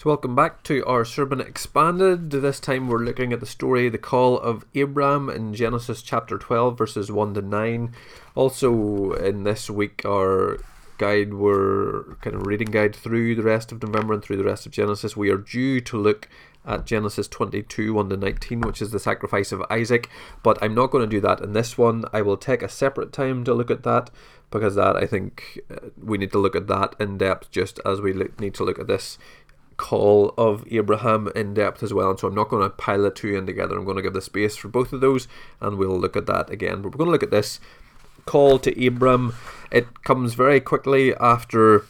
So, welcome back to our Sermon Expanded. This time we're looking at the story, the call of Abram in Genesis chapter 12, verses 1 to 9. Also, in this week, our guide, we're kind of reading guide through the rest of November and through the rest of Genesis. We are due to look at Genesis 22, 1 to 19, which is the sacrifice of Isaac, but I'm not going to do that in this one. I will take a separate time to look at that because that I think uh, we need to look at that in depth just as we need to look at this call of Abraham in depth as well. And so I'm not going to pile the two in together. I'm going to give the space for both of those, and we'll look at that again. But we're going to look at this call to Abram. It comes very quickly after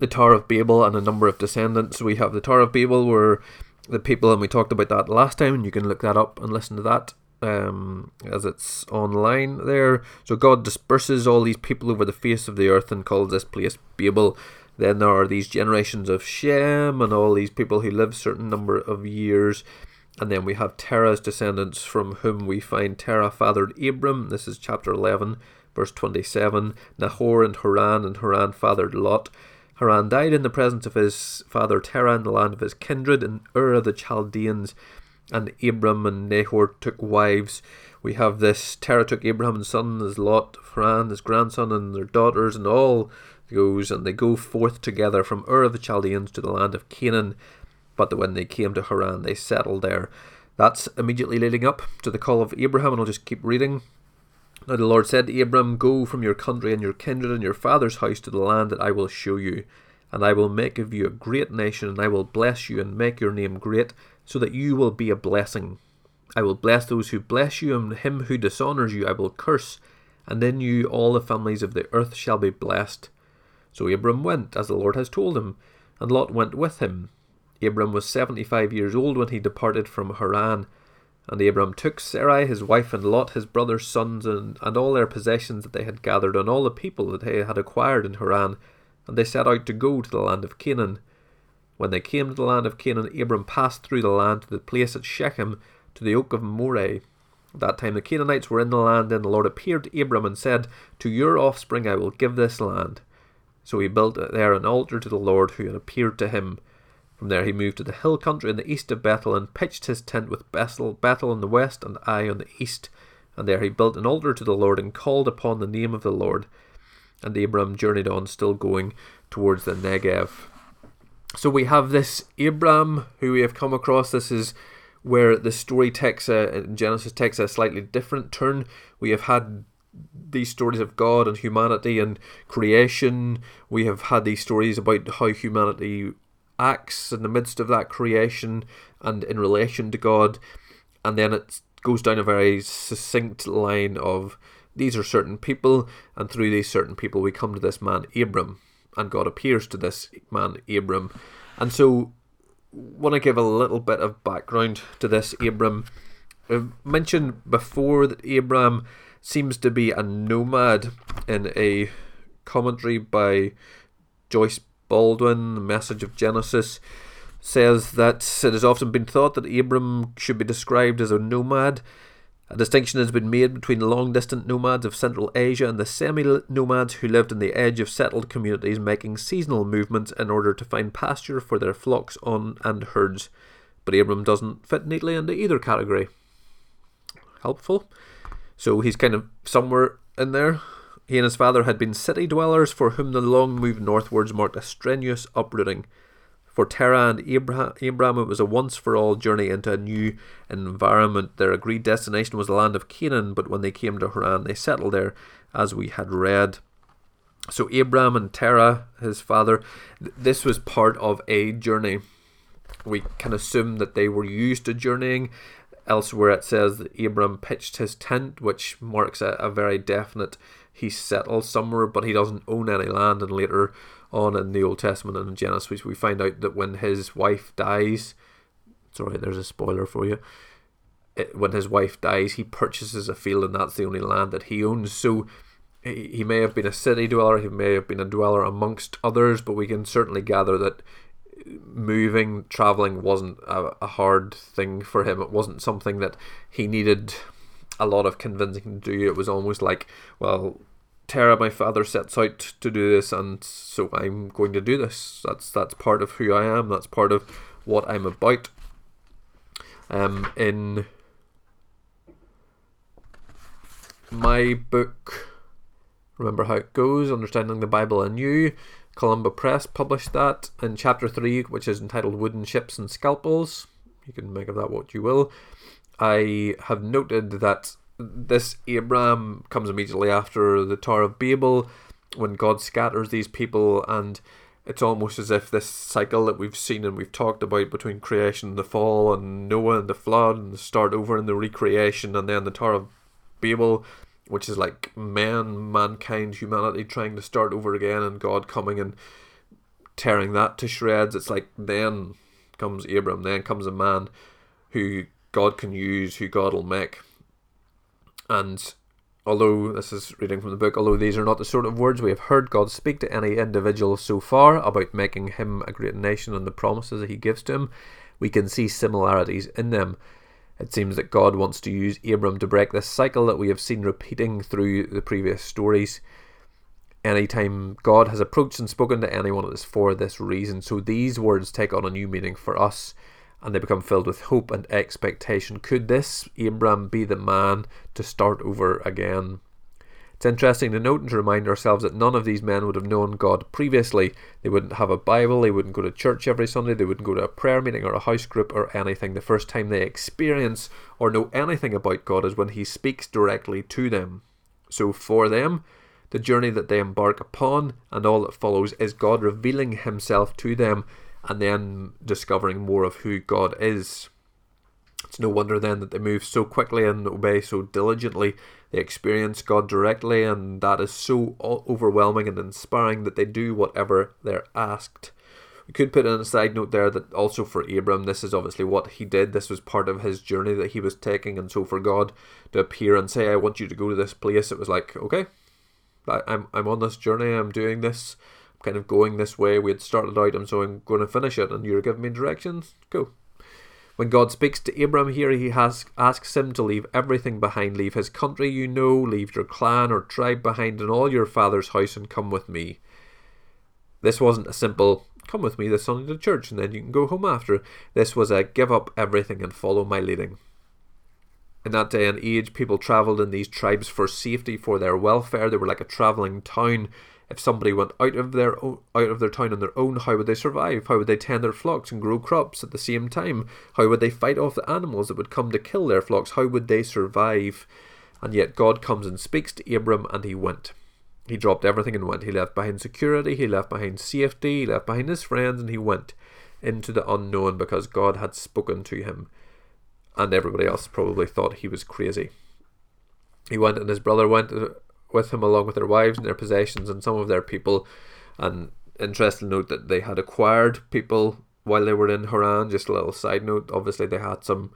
the Tower of Babel and a number of descendants. We have the Tower of Babel, where the people, and we talked about that last time, and you can look that up and listen to that um, as it's online there. So God disperses all these people over the face of the earth and calls this place Babel. Then there are these generations of Shem and all these people who live certain number of years. And then we have Terah's descendants from whom we find Terah fathered Abram. This is chapter 11, verse 27. Nahor and Haran, and Haran fathered Lot. Haran died in the presence of his father Terah in the land of his kindred in Ur of the Chaldeans. And Abram and Nahor took wives. We have this Terah took Abraham's son, his Lot, Haran, his grandson, and their daughters, and all goes, and they go forth together from Ur of the Chaldeans to the land of Canaan. But when they came to Haran, they settled there. That's immediately leading up to the call of Abraham, and I'll just keep reading. Now the Lord said to Abram, Go from your country and your kindred and your father's house to the land that I will show you, and I will make of you a great nation, and I will bless you and make your name great, so that you will be a blessing. I will bless those who bless you, and him who dishonours you I will curse, and in you all the families of the earth shall be blessed. So Abram went, as the Lord has told him, and Lot went with him. Abram was seventy five years old when he departed from Haran. And Abram took Sarai his wife and Lot his brother's sons and, and all their possessions that they had gathered and all the people that they had acquired in Haran, and they set out to go to the land of Canaan. When they came to the land of Canaan, Abram passed through the land to the place at Shechem, to the oak of Moreh. At that time the Canaanites were in the land, and the Lord appeared to Abram and said, To your offspring I will give this land. So he built there an altar to the Lord who had appeared to him. From there he moved to the hill country in the east of Bethel and pitched his tent with Bethel, Bethel on the west and Ai on the east. And there he built an altar to the Lord and called upon the name of the Lord. And Abram journeyed on, still going towards the Negev. So we have this Abram who we have come across. This is where the story takes a uh, Genesis takes a slightly different turn. We have had these stories of God and humanity and creation. We have had these stories about how humanity acts in the midst of that creation and in relation to God. And then it goes down a very succinct line of these are certain people, and through these certain people we come to this man Abram, and God appears to this man Abram. And so, want to give a little bit of background to this Abram. I've mentioned before that Abram seems to be a nomad in a commentary by Joyce Baldwin, The Message of Genesis, says that it has often been thought that Abram should be described as a nomad. A distinction has been made between long distant nomads of Central Asia and the semi nomads who lived in the edge of settled communities making seasonal movements in order to find pasture for their flocks on and herds. But Abram doesn't fit neatly into either category. Helpful? So he's kind of somewhere in there. He and his father had been city dwellers for whom the long move northwards marked a strenuous uprooting. For Terah and Abraham, Abraham, it was a once for all journey into a new environment. Their agreed destination was the land of Canaan, but when they came to Haran, they settled there, as we had read. So, Abraham and Terah, his father, th- this was part of a journey. We can assume that they were used to journeying Elsewhere it says that Abram pitched his tent, which marks a, a very definite he settled somewhere, but he doesn't own any land. And later on in the Old Testament and in Genesis, we find out that when his wife dies, sorry, there's a spoiler for you. It, when his wife dies, he purchases a field, and that's the only land that he owns. So he, he may have been a city dweller, he may have been a dweller amongst others, but we can certainly gather that moving, traveling wasn't a, a, hard thing for him. It wasn't something that he needed a lot of convincing to do. It was almost like, well, Terah, my father, sets out to do this, and so I'm going to do this. That's that's part of who I am. That's part of what I'm about. Um, in my book, remember how it goes, understanding the Bible anew. Columba Press published that in chapter three, which is entitled "Wooden Ships and Scalpels." You can make of that what you will. I have noted that this Abraham comes immediately after the Tower of Babel, when God scatters these people, and it's almost as if this cycle that we've seen and we've talked about between creation and the fall, and Noah and the flood, and the start over and the recreation, and then the Tower of Babel, which is like man, mankind, humanity trying to start over again, and God coming and tearing that to shreds. It's like then comes Abram, then comes a man who God can use, who God will make. And although this is reading from the book, although these are not the sort of words we have heard God speak to any individual so far about making him a great nation and the promises that he gives to him, we can see similarities in them. It seems that God wants to use Abram to break this cycle that we have seen repeating through the previous stories. Anytime God has approached and spoken to anyone, it is for this reason. So these words take on a new meaning for us and they become filled with hope and expectation. Could this Abram be the man to start over again? It's interesting to note and to remind ourselves that none of these men would have known God previously. They wouldn't have a Bible, they wouldn't go to church every Sunday, they wouldn't go to a prayer meeting or a house group or anything. The first time they experience or know anything about God is when He speaks directly to them. So for them, the journey that they embark upon and all that follows is God revealing Himself to them and then discovering more of who God is. It's no wonder then that they move so quickly and obey so diligently. They experience God directly, and that is so overwhelming and inspiring that they do whatever they're asked. We could put in a side note there that also for Abram, this is obviously what he did. This was part of his journey that he was taking, and so for God to appear and say, "I want you to go to this place," it was like, okay, I'm I'm on this journey. I'm doing this kind of going this way. We had started out, and so I'm going to finish it, and you're giving me directions. Go. When God speaks to Abram here, he has, asks him to leave everything behind. Leave his country you know, leave your clan or tribe behind, and all your father's house, and come with me. This wasn't a simple, come with me this Sunday to church, and then you can go home after. This was a give up everything and follow my leading. In that day and age, people travelled in these tribes for safety, for their welfare. They were like a travelling town if somebody went out of their own, out of their town on their own, how would they survive? How would they tend their flocks and grow crops at the same time? How would they fight off the animals that would come to kill their flocks? How would they survive? And yet God comes and speaks to Abram, and he went. He dropped everything and went. He left behind security, he left behind safety, he left behind his friends, and he went into the unknown because God had spoken to him. And everybody else probably thought he was crazy. He went, and his brother went with him along with their wives and their possessions and some of their people. And interesting note that they had acquired people while they were in Haran. Just a little side note. Obviously, they had some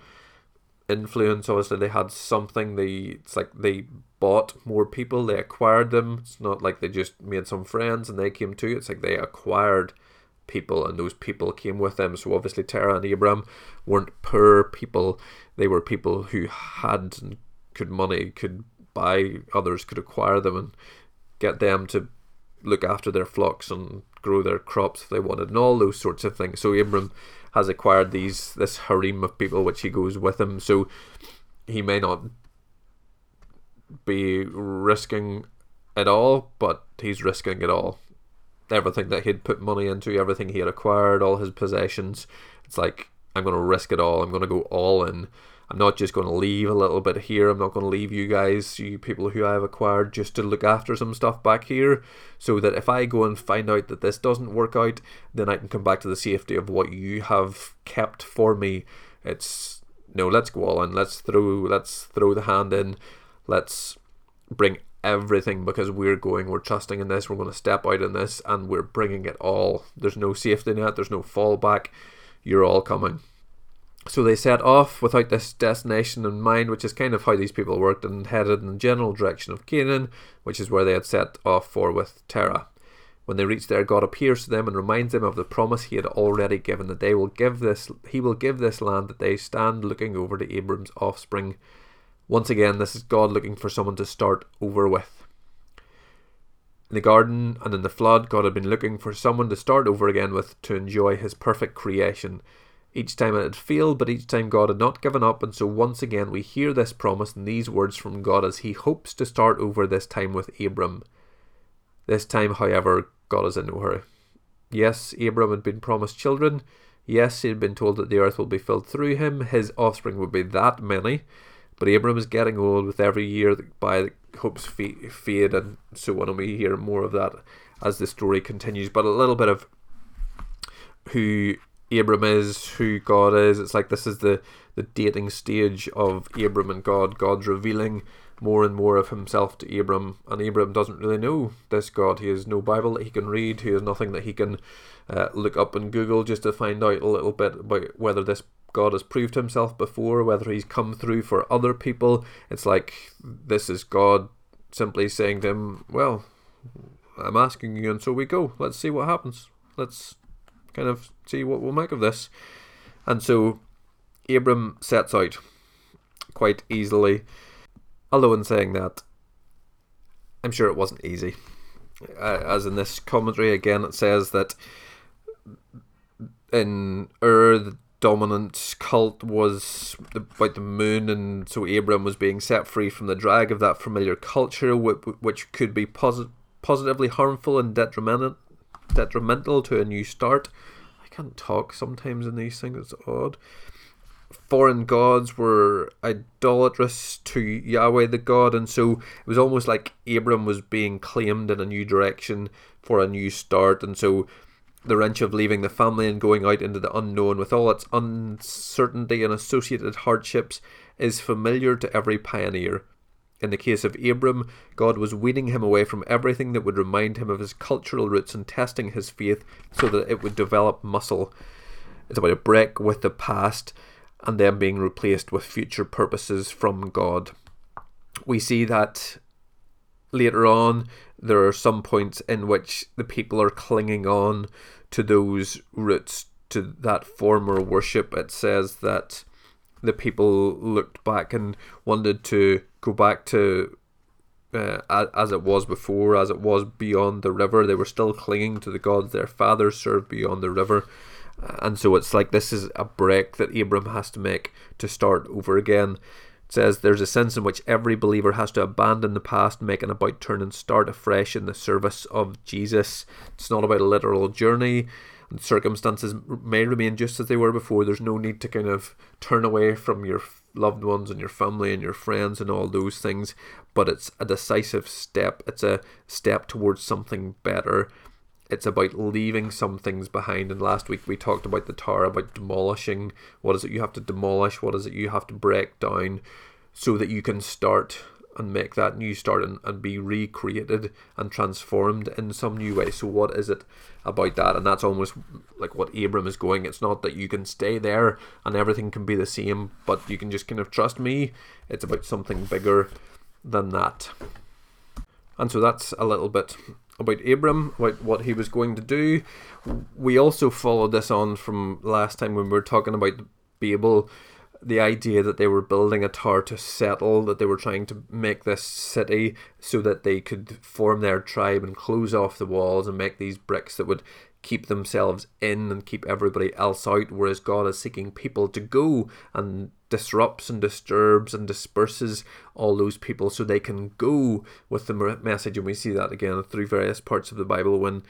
influence. Obviously, they had something. They it's like they bought more people. They acquired them. It's not like they just made some friends and they came too. It's like they acquired people and those people came with them. So obviously, Terah and Abram weren't poor people. They were people who had could money could buy, others could acquire them and get them to look after their flocks and grow their crops if they wanted, and all those sorts of things. So Abram has acquired these this harem of people which he goes with him. So he may not be risking it all, but he's risking it all. Everything that he'd put money into, everything he had acquired, all his possessions. It's like I'm to risk it all. I'm to go all in I'm not just going to leave a little bit here. I'm not going to leave you guys, you people who I've acquired, just to look after some stuff back here. So that if I go and find out that this doesn't work out, then I can come back to the safety of what you have kept for me. It's no, let's go all in. Let's throw, let's throw the hand in. Let's bring everything because we're going, we're trusting in this. We're going to step out in this, and we're bringing it all. There's no safety net. There's no fallback. You're all coming. So they set off without this destination in mind, which is kind of how these people worked, and headed in the general direction of Canaan, which is where they had set off for with Terah. When they reach there, God appears to them and reminds them of the promise He had already given that they will give this, He will give this land that they stand looking over to Abram's offspring. Once again, this is God looking for someone to start over with. In the garden and in the flood, God had been looking for someone to start over again with to enjoy his perfect creation. Each time it had failed, but each time God had not given up, and so once again we hear this promise and these words from God as he hopes to start over this time with Abram. This time, however, God is in no hurry. Yes, Abram had been promised children. Yes, he had been told that the earth will be filled through him. His offspring would be that many. But Abram is getting old with every year by the hopes fade and so on. And we hear more of that as the story continues. But a little bit of who Abram is, who God is. It's like this is the, the dating stage of Abram and God. God's revealing more and more of himself to Abram, and Abram doesn't really know this God. He has no Bible that he can read. He has nothing that he can uh, look up in Google just to find out a little bit about whether this God has proved himself before, whether he's come through for other people. It's like this is God simply saying to him, Well, I'm asking you, and so we go. Let's see what happens. Let's kind of see what we'll make of this. And so Abram sets out quite easily. Although, in saying that, I'm sure it wasn't easy. Uh, as in this commentary, again, it says that in Ur, the dominant cult was about the moon, and so Abram was being set free from the drag of that familiar culture, which could be posit- positively harmful and detrimental, detrimental to a new start. I can't talk sometimes in these things, it's odd. Foreign gods were idolatrous to Yahweh the God, and so it was almost like Abram was being claimed in a new direction for a new start, and so the wrench of leaving the family and going out into the unknown with all its uncertainty and associated hardships is familiar to every pioneer. In the case of Abram, God was weaning him away from everything that would remind him of his cultural roots and testing his faith so that it would develop muscle. It's about a break with the past and then being replaced with future purposes from God. We see that later on there are some points in which the people are clinging on to those roots, to that former worship. It says that the people looked back and wanted to go back to uh, as it was before, as it was beyond the river. They were still clinging to the gods their fathers served beyond the river. And so it's like this is a break that Abram has to make to start over again It says there's a sense in which every believer has to abandon the past, make an about turn, and start afresh in the service of Jesus. It's not about a literal journey. And circumstances may remain just as they were before. There's no need to kind of turn away from your loved ones and your family and your friends and all those things. But it's a decisive step. It's a step towards something better it's about leaving some things behind. And last week we talked about the tower, about demolishing. What is it you have to demolish? What is it you have to break down so that you can start and make that new start and, and be recreated and transformed in some new way. So, what is it about that? And that's almost like what Abram is going. It's not that you can stay there and everything can be the same, but you can just kind of trust me. It's about something bigger than that. And so that's a little bit about Abram, about what he was going to do. We also followed this on from last time when we were talking about Babel, the idea that they were building a tower to settle, that they were trying to make this city so that they could form their tribe and close off the walls and make these bricks that would keep themselves in and keep everybody else out, whereas God is seeking people to go and disrupts and disturbs and disperses all those people so they can go with the message. And we see that again through various parts of the Bible when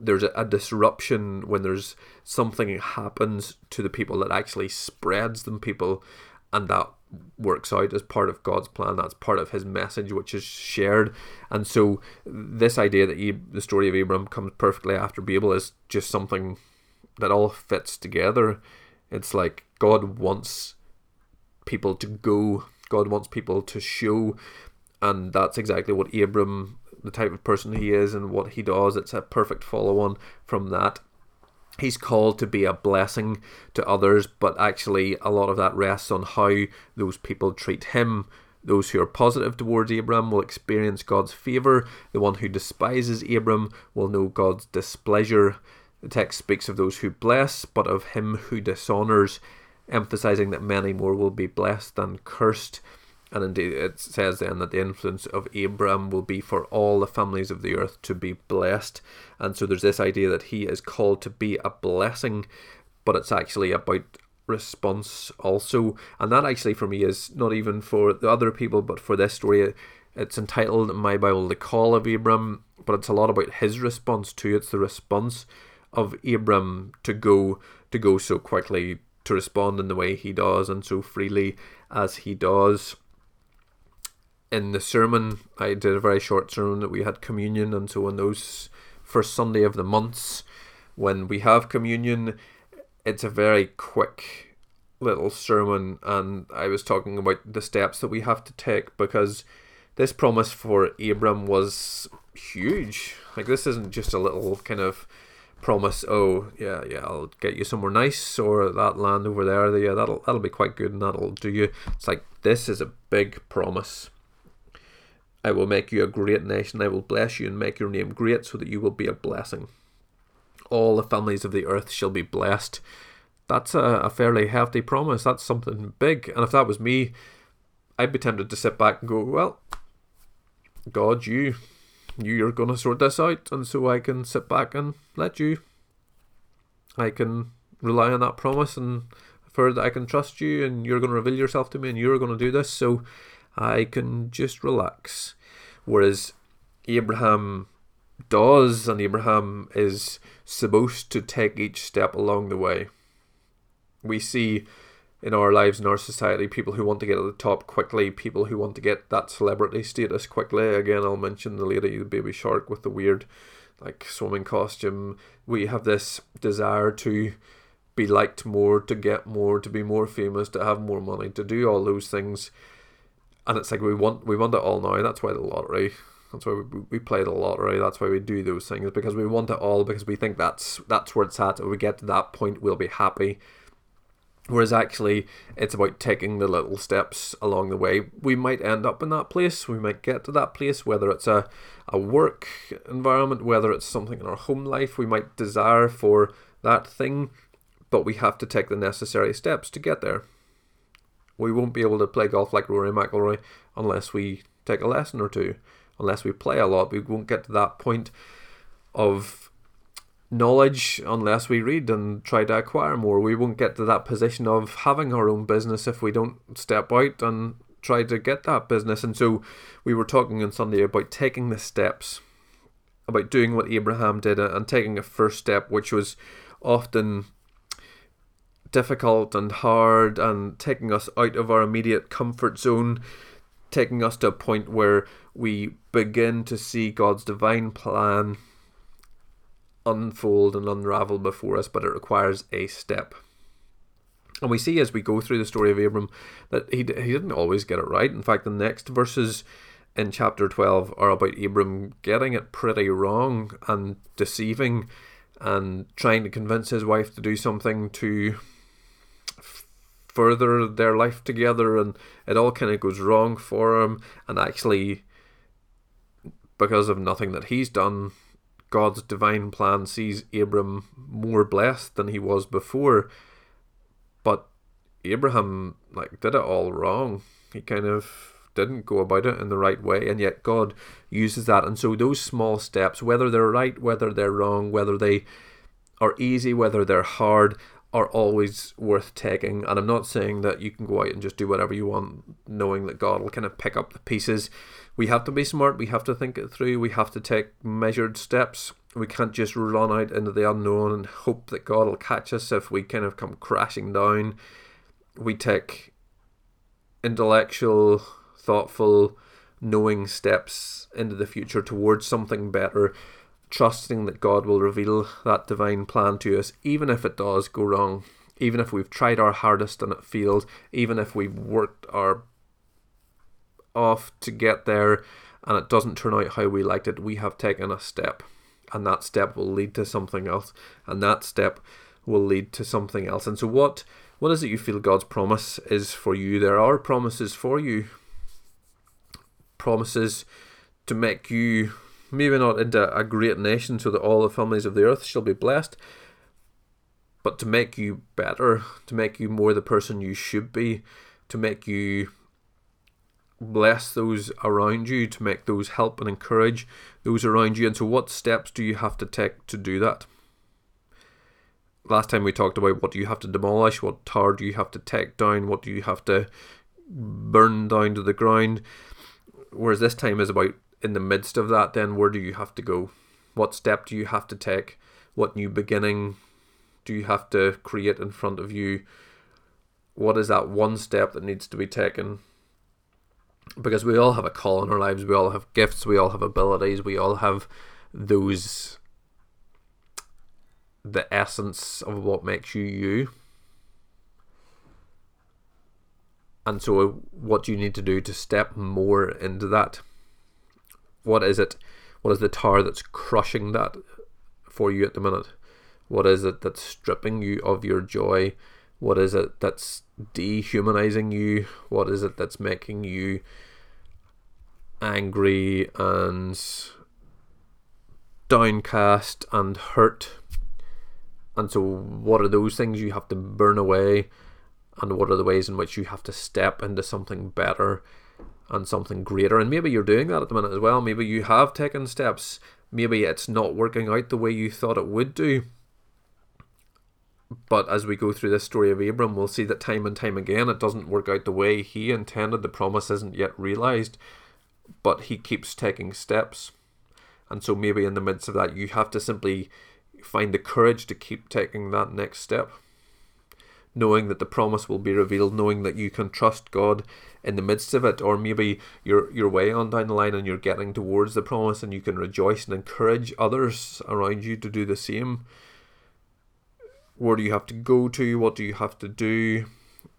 there's a, a disruption, when there's something happens to the people that actually spreads them people, and that works out as part of God's plan. That's part of His message, which is shared. And so, this idea that he, the story of Abram comes perfectly after Babel is just something that all fits together. It's like God wants people to go. God wants people to show, and that's exactly what Abram, the type of person he is, and what he does. It's a perfect follow-on from that. He's called to be a blessing to others, but actually, a lot of that rests on how those people treat him. Those who are positive towards Abram will experience God's favour. The one who despises Abram will know God's displeasure. The text speaks of those who bless, but of him who dishonours emphasizing that many more will be blessed than cursed. And indeed, it says then that the influence of Abram will be for all the families of the earth to be blessed. And so there's this idea that he is called to be a blessing, but it's actually about response also. And that actually, for me, is not even for the other people, but for this story. It's entitled my Bible, The Call of Abram, but it's a lot about his response too. It's the response of Abram to go to go so quickly, to respond in the way he does and so freely as he does in the sermon, I did a very short sermon that we had communion, and so on those first Sunday of the months, when we have communion, it's a very quick little sermon, and I was talking about the steps that we have to take because this promise for Abram was huge. Like this isn't just a little kind of promise. Oh yeah, yeah, I'll get you somewhere nice or that land over there. Yeah, that'll that'll be quite good and that'll do you. It's like this is a big promise I will make you a great nation. I will bless you and make your name great so that you will be a blessing. All the families of the earth shall be blessed. That's a, a fairly hefty promise. That's something big. And if that was me, I'd be tempted to sit back and go, well, God, you, you're going to sort this out. And so I can sit back and let you. I can rely on that promise and for that I can trust you and you're going to reveal yourself to me and you're going to do this. So I can just relax. Whereas Abraham does, and Abraham is supposed to take each step along the way. We see in our lives, in our society, people who want to get at the top quickly, people who want to get that celebrity status quickly. Again, I'll mention the lady, the baby shark with the weird, like, swimming costume. We have this desire to be liked more, to get more, to be more famous, to have more money, to do all those things and it's like we want we want it all now. That's why the lottery. That's why we, we play the lottery. That's why we do those things because we want it all because we think that's that's where it's at. If we get to that point, we'll be happy. Whereas actually, it's about taking the little steps along the way. We might end up in that place. We might get to that place, whether it's a, a work environment, whether it's something in our home life. We might desire for that thing, but we have to take the necessary steps to get there. We won't be able to play golf like Rory McIlroy unless we take a lesson or two. Unless we play a lot, we won't get to that point of knowledge unless we read and try to acquire more. We won't get to that position of having our own business if we don't step out and try to get that business. And so we were talking on Sunday about taking the steps, about doing what Abraham did and taking a first step, which was often difficult and hard and taking us out of our immediate comfort zone, taking us to a point where we begin to see God's divine plan unfold and unravel before us, but it requires a step. And we see as we go through the story of Abram that he, he didn't always get it right. In fact, the next verses in chapter 12 are about Abram getting it pretty wrong and deceiving and trying to convince his wife to do something to further their life together, and it all kind of goes wrong for him. And actually, because of nothing that he's done, God's divine plan sees Abram more blessed than he was before. But Abraham like did it all wrong. He kind of didn't go about it in the right way, and yet God uses that. And so those small steps, whether they're right, whether they're wrong, whether they are easy, whether they're hard, are always worth taking. And I'm not saying that you can go out and just do whatever you want, knowing that God will kind of pick up the pieces. We have to be smart, we have to think it through, we have to take measured steps. We can't just run out into the unknown and hope that God will catch us if we kind of come crashing down. We take intellectual, thoughtful, knowing steps into the future towards something better trusting that God will reveal that divine plan to us, even if it does go wrong, even if we've tried our hardest and it failed, even if we've worked our off to get there and it doesn't turn out how we liked it, we have taken a step. And that step will lead to something else. And that step will lead to something else. And so what what is it you feel God's promise is for you? There are promises for you. Promises to make you maybe not into a great nation so that all the families of the earth shall be blessed, but to make you better, to make you more the person you should be, to make you bless those around you, to make those help and encourage those around you. And so, what steps do you have to take to do that? Last time we talked about what do you have to demolish, what tower do you have to take down, what do you have to burn down to the ground. Whereas this time is about in the midst of that, then where do you have to go? What step do you have to take? What new beginning do you have to create in front of you? What is that one step that needs to be taken? Because we all have a call in our lives, we all have gifts, we all have abilities, we all have those the essence of what makes you you. And so, what do you need to do to step more into that? What is it? What is the tower that's crushing that for you at the minute? What is it that's stripping you of your joy? What is it that's dehumanizing you? What is it that's making you angry and downcast and hurt? And so, what are those things you have to burn away? And what are the ways in which you have to step into something better and something greater. And maybe you're doing that at the minute as well. Maybe you have taken steps. Maybe it's not working out the way you thought it would do. But as we go through this story of Abram, we'll see that time and time again it doesn't work out the way he intended. The promise isn't yet realized, but he keeps taking steps. And so maybe in the midst of that, you have to simply find the courage to keep taking that next step knowing that the promise will be revealed, knowing that you can trust God in the midst of it, or maybe you're you're way on down the line and you're getting towards the promise and you can rejoice and encourage others around you to do the same. Where do you have to go to? What do you have to do?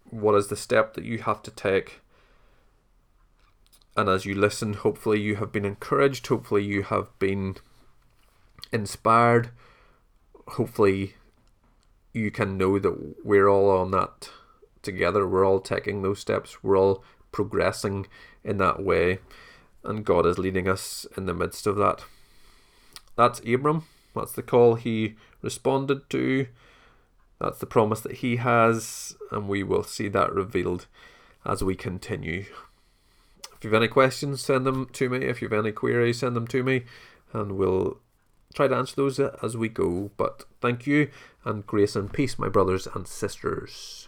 What is the step that you have to take? And as you listen, hopefully you have been encouraged, hopefully you have been inspired, hopefully you can know that we're all on that together. We're all taking those steps. We're all progressing in that way. And God is leading us in the midst of that. That's Abram. That's the call he responded to. That's the promise that he has. And we will see that revealed as we continue. If you have any questions, send them to me. If you have any queries, send them to me. And we'll try to answer those as we go. But thank you and grace and peace, my brothers and sisters.